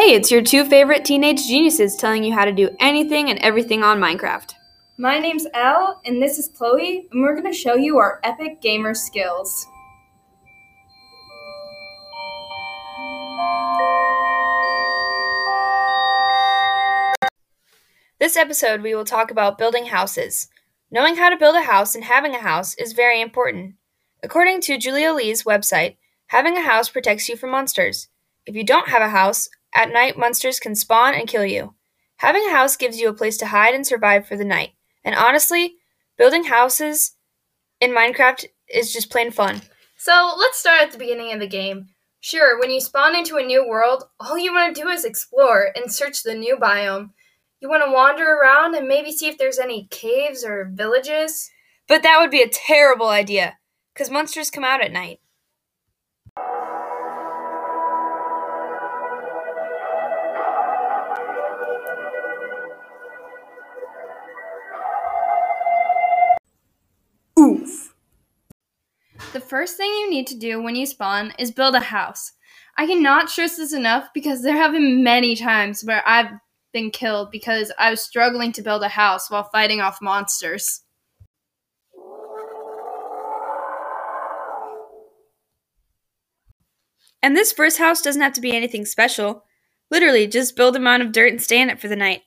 Hey, it's your two favorite teenage geniuses telling you how to do anything and everything on Minecraft. My name's Elle, and this is Chloe, and we're going to show you our epic gamer skills. This episode, we will talk about building houses. Knowing how to build a house and having a house is very important. According to Julia Lee's website, having a house protects you from monsters. If you don't have a house, at night monsters can spawn and kill you. Having a house gives you a place to hide and survive for the night. And honestly, building houses in Minecraft is just plain fun. So let's start at the beginning of the game. Sure, when you spawn into a new world, all you want to do is explore and search the new biome. You want to wander around and maybe see if there's any caves or villages. But that would be a terrible idea, because monsters come out at night. First thing you need to do when you spawn is build a house. I cannot stress this enough because there have been many times where I've been killed because I was struggling to build a house while fighting off monsters. And this first house doesn't have to be anything special. Literally, just build a mound of dirt and stay in it for the night.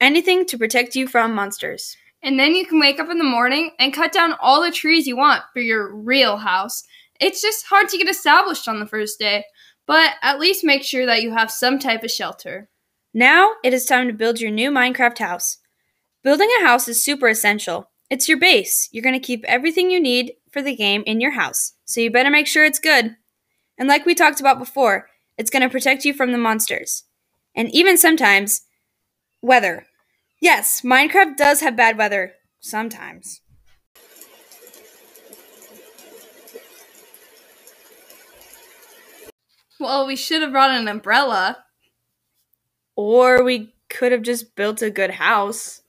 Anything to protect you from monsters. And then you can wake up in the morning and cut down all the trees you want for your real house. It's just hard to get established on the first day, but at least make sure that you have some type of shelter. Now it is time to build your new Minecraft house. Building a house is super essential. It's your base. You're going to keep everything you need for the game in your house, so you better make sure it's good. And like we talked about before, it's going to protect you from the monsters. And even sometimes, weather. Yes, Minecraft does have bad weather. Sometimes. Well, we should have brought an umbrella. Or we could have just built a good house.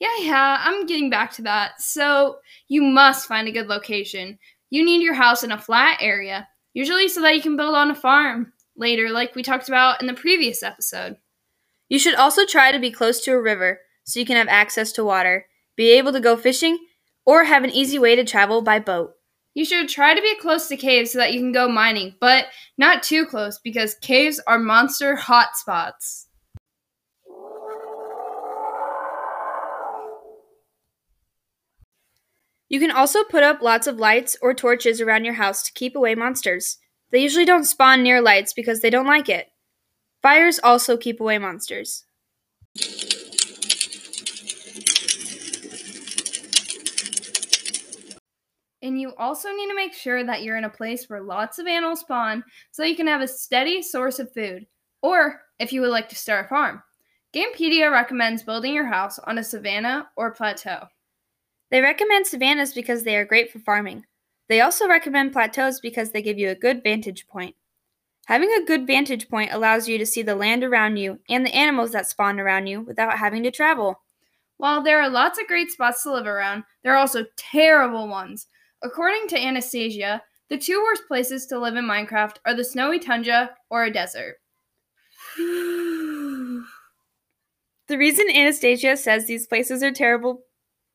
Yeah, yeah, I'm getting back to that. So, you must find a good location. You need your house in a flat area, usually so that you can build on a farm later, like we talked about in the previous episode. You should also try to be close to a river so you can have access to water, be able to go fishing, or have an easy way to travel by boat. You should try to be close to caves so that you can go mining, but not too close because caves are monster hotspots. You can also put up lots of lights or torches around your house to keep away monsters. They usually don't spawn near lights because they don't like it. Fires also keep away monsters. And you also need to make sure that you're in a place where lots of animals spawn so you can have a steady source of food, or if you would like to start a farm. Gamepedia recommends building your house on a savanna or plateau. They recommend savannas because they are great for farming. They also recommend plateaus because they give you a good vantage point. Having a good vantage point allows you to see the land around you and the animals that spawn around you without having to travel. While there are lots of great spots to live around, there are also terrible ones. According to Anastasia, the two worst places to live in Minecraft are the snowy tundra or a desert. the reason Anastasia says these places are terrible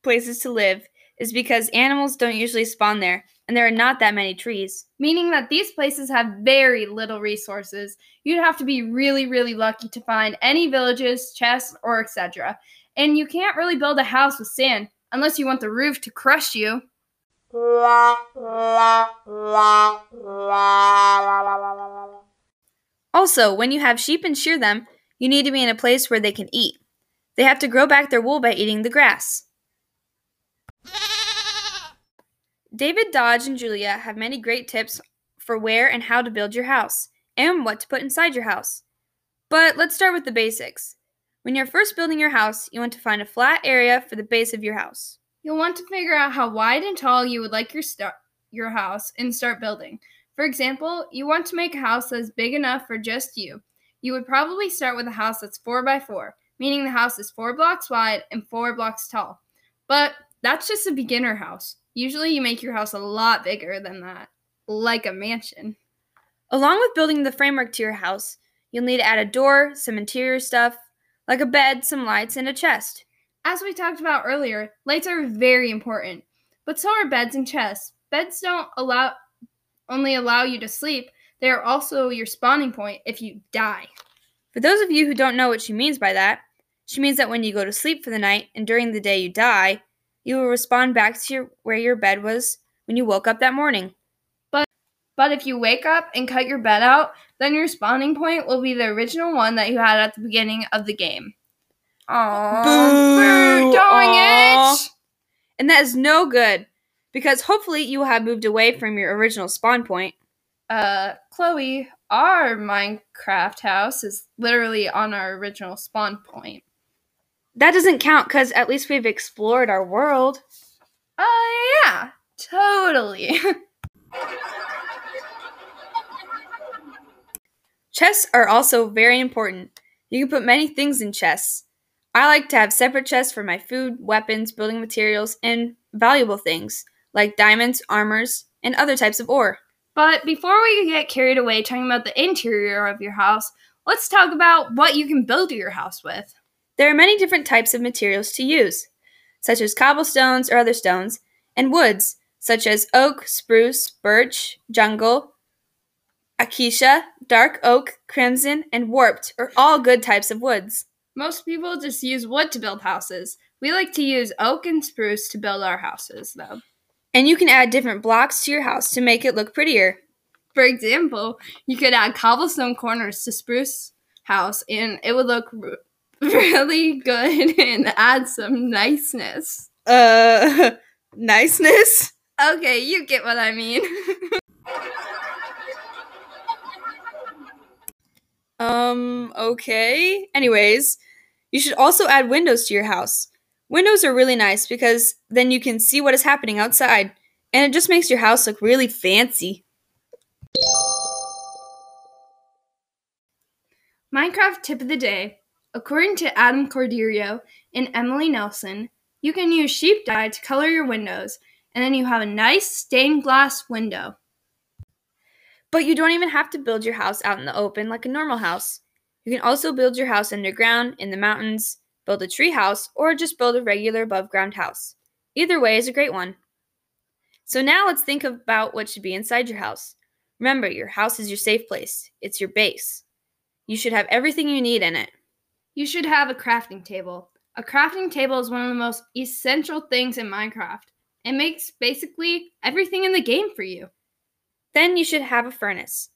places to live is because animals don't usually spawn there, and there are not that many trees. Meaning that these places have very little resources. You'd have to be really, really lucky to find any villages, chests, or etc. And you can't really build a house with sand unless you want the roof to crush you. Also, when you have sheep and shear them, you need to be in a place where they can eat. They have to grow back their wool by eating the grass. David Dodge and Julia have many great tips for where and how to build your house and what to put inside your house. But let's start with the basics. When you're first building your house, you want to find a flat area for the base of your house. You'll want to figure out how wide and tall you would like your your house and start building. For example, you want to make a house that's big enough for just you. You would probably start with a house that's 4 by 4, meaning the house is 4 blocks wide and 4 blocks tall. But that's just a beginner house. Usually you make your house a lot bigger than that. like a mansion. Along with building the framework to your house, you'll need to add a door, some interior stuff, like a bed, some lights, and a chest. As we talked about earlier, lights are very important, but so are beds and chests. Beds don't allow only allow you to sleep, they are also your spawning point if you die. For those of you who don't know what she means by that, she means that when you go to sleep for the night and during the day you die, you will respawn back to your, where your bed was when you woke up that morning. But but if you wake up and cut your bed out, then your spawning point will be the original one that you had at the beginning of the game. Aww. Boo! Darn it! And that is no good, because hopefully you will have moved away from your original spawn point. Uh, Chloe, our Minecraft house is literally on our original spawn point. That doesn't count because at least we've explored our world. Oh, uh, yeah, totally. Chests are also very important. You can put many things in chests. I like to have separate chests for my food, weapons, building materials, and valuable things like diamonds, armors, and other types of ore. But before we get carried away talking about the interior of your house, let's talk about what you can build your house with. There are many different types of materials to use, such as cobblestones or other stones, and woods, such as oak, spruce, birch, jungle, acacia, dark oak, crimson, and warped are all good types of woods. Most people just use wood to build houses. We like to use oak and spruce to build our houses, though. And you can add different blocks to your house to make it look prettier. For example, you could add cobblestone corners to spruce house and it would look really good and add some niceness. Uh, niceness? Okay, you get what I mean. Um, okay. Anyways, you should also add windows to your house. Windows are really nice because then you can see what is happening outside, and it just makes your house look really fancy. Minecraft tip of the day. According to Adam Corderio and Emily Nelson, you can use sheep dye to color your windows, and then you have a nice stained glass window. But you don't even have to build your house out in the open like a normal house. You can also build your house underground, in the mountains, build a tree house, or just build a regular above ground house. Either way is a great one. So now let's think about what should be inside your house. Remember, your house is your safe place, it's your base. You should have everything you need in it. You should have a crafting table. A crafting table is one of the most essential things in Minecraft. It makes basically everything in the game for you. Then you should have a furnace.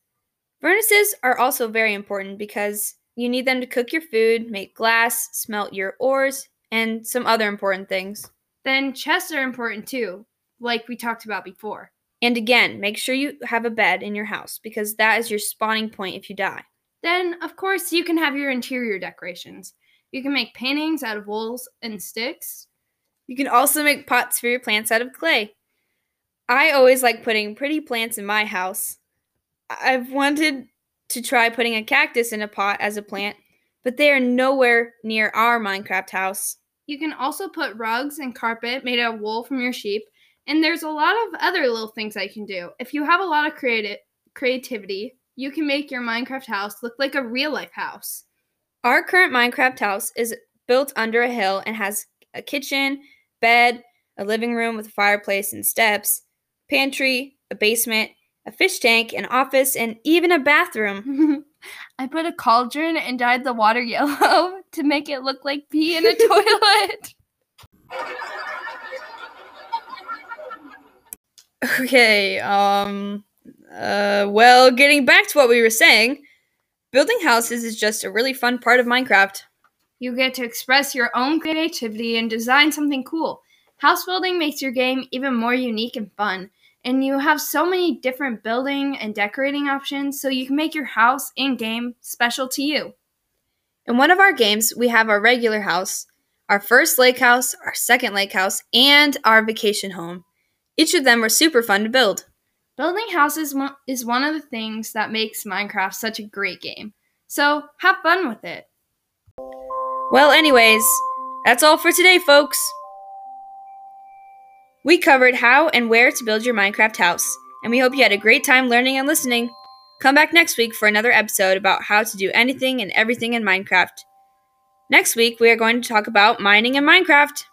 Furnaces are also very important because you need them to cook your food, make glass, smelt your ores, and some other important things. Then chests are important too, like we talked about before. And again, make sure you have a bed in your house because that is your spawning point if you die. Then, of course, you can have your interior decorations. You can make paintings out of wools and sticks. You can also make pots for your plants out of clay. I always like putting pretty plants in my house. I've wanted to try putting a cactus in a pot as a plant, but they are nowhere near our Minecraft house. You can also put rugs and carpet made out of wool from your sheep, and there's a lot of other little things I can do. If you have a lot of creative creativity, you can make your Minecraft house look like a real life house. Our current Minecraft house is built under a hill and has a kitchen, bed, a living room with a fireplace and steps, pantry, a basement, a fish tank, an office, and even a bathroom. I put a cauldron and dyed the water yellow to make it look like pee in a toilet. Okay, um uh well, getting back to what we were saying, building houses is just a really fun part of Minecraft. You get to express your own creativity and design something cool. House building makes your game even more unique and fun and you have so many different building and decorating options so you can make your house in game special to you. In one of our games, we have our regular house, our first lake house, our second lake house, and our vacation home. Each of them were super fun to build. Building houses is one of the things that makes Minecraft such a great game. So have fun with it. Well, anyways, that's all for today, folks. We covered how and where to build your Minecraft house. and we hope you had a great time learning and listening. Come back next week for another episode about how to do anything and everything in Minecraft. Next week, we are going to talk about mining in Minecraft.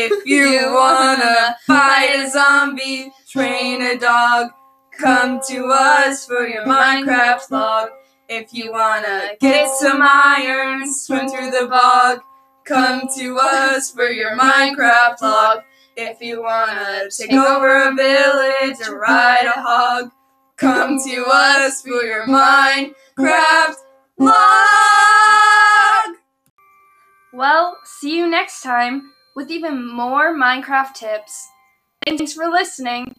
If you wanna fight a zombie, train a dog, come to us for your Minecraft log. If you wanna get some iron, swim through the bog, come to us for your Minecraft log. If you wanna take over a village or ride a hog, come to us for your Minecraft log. Well, see you next time with even more Minecraft tips. Thanks for listening.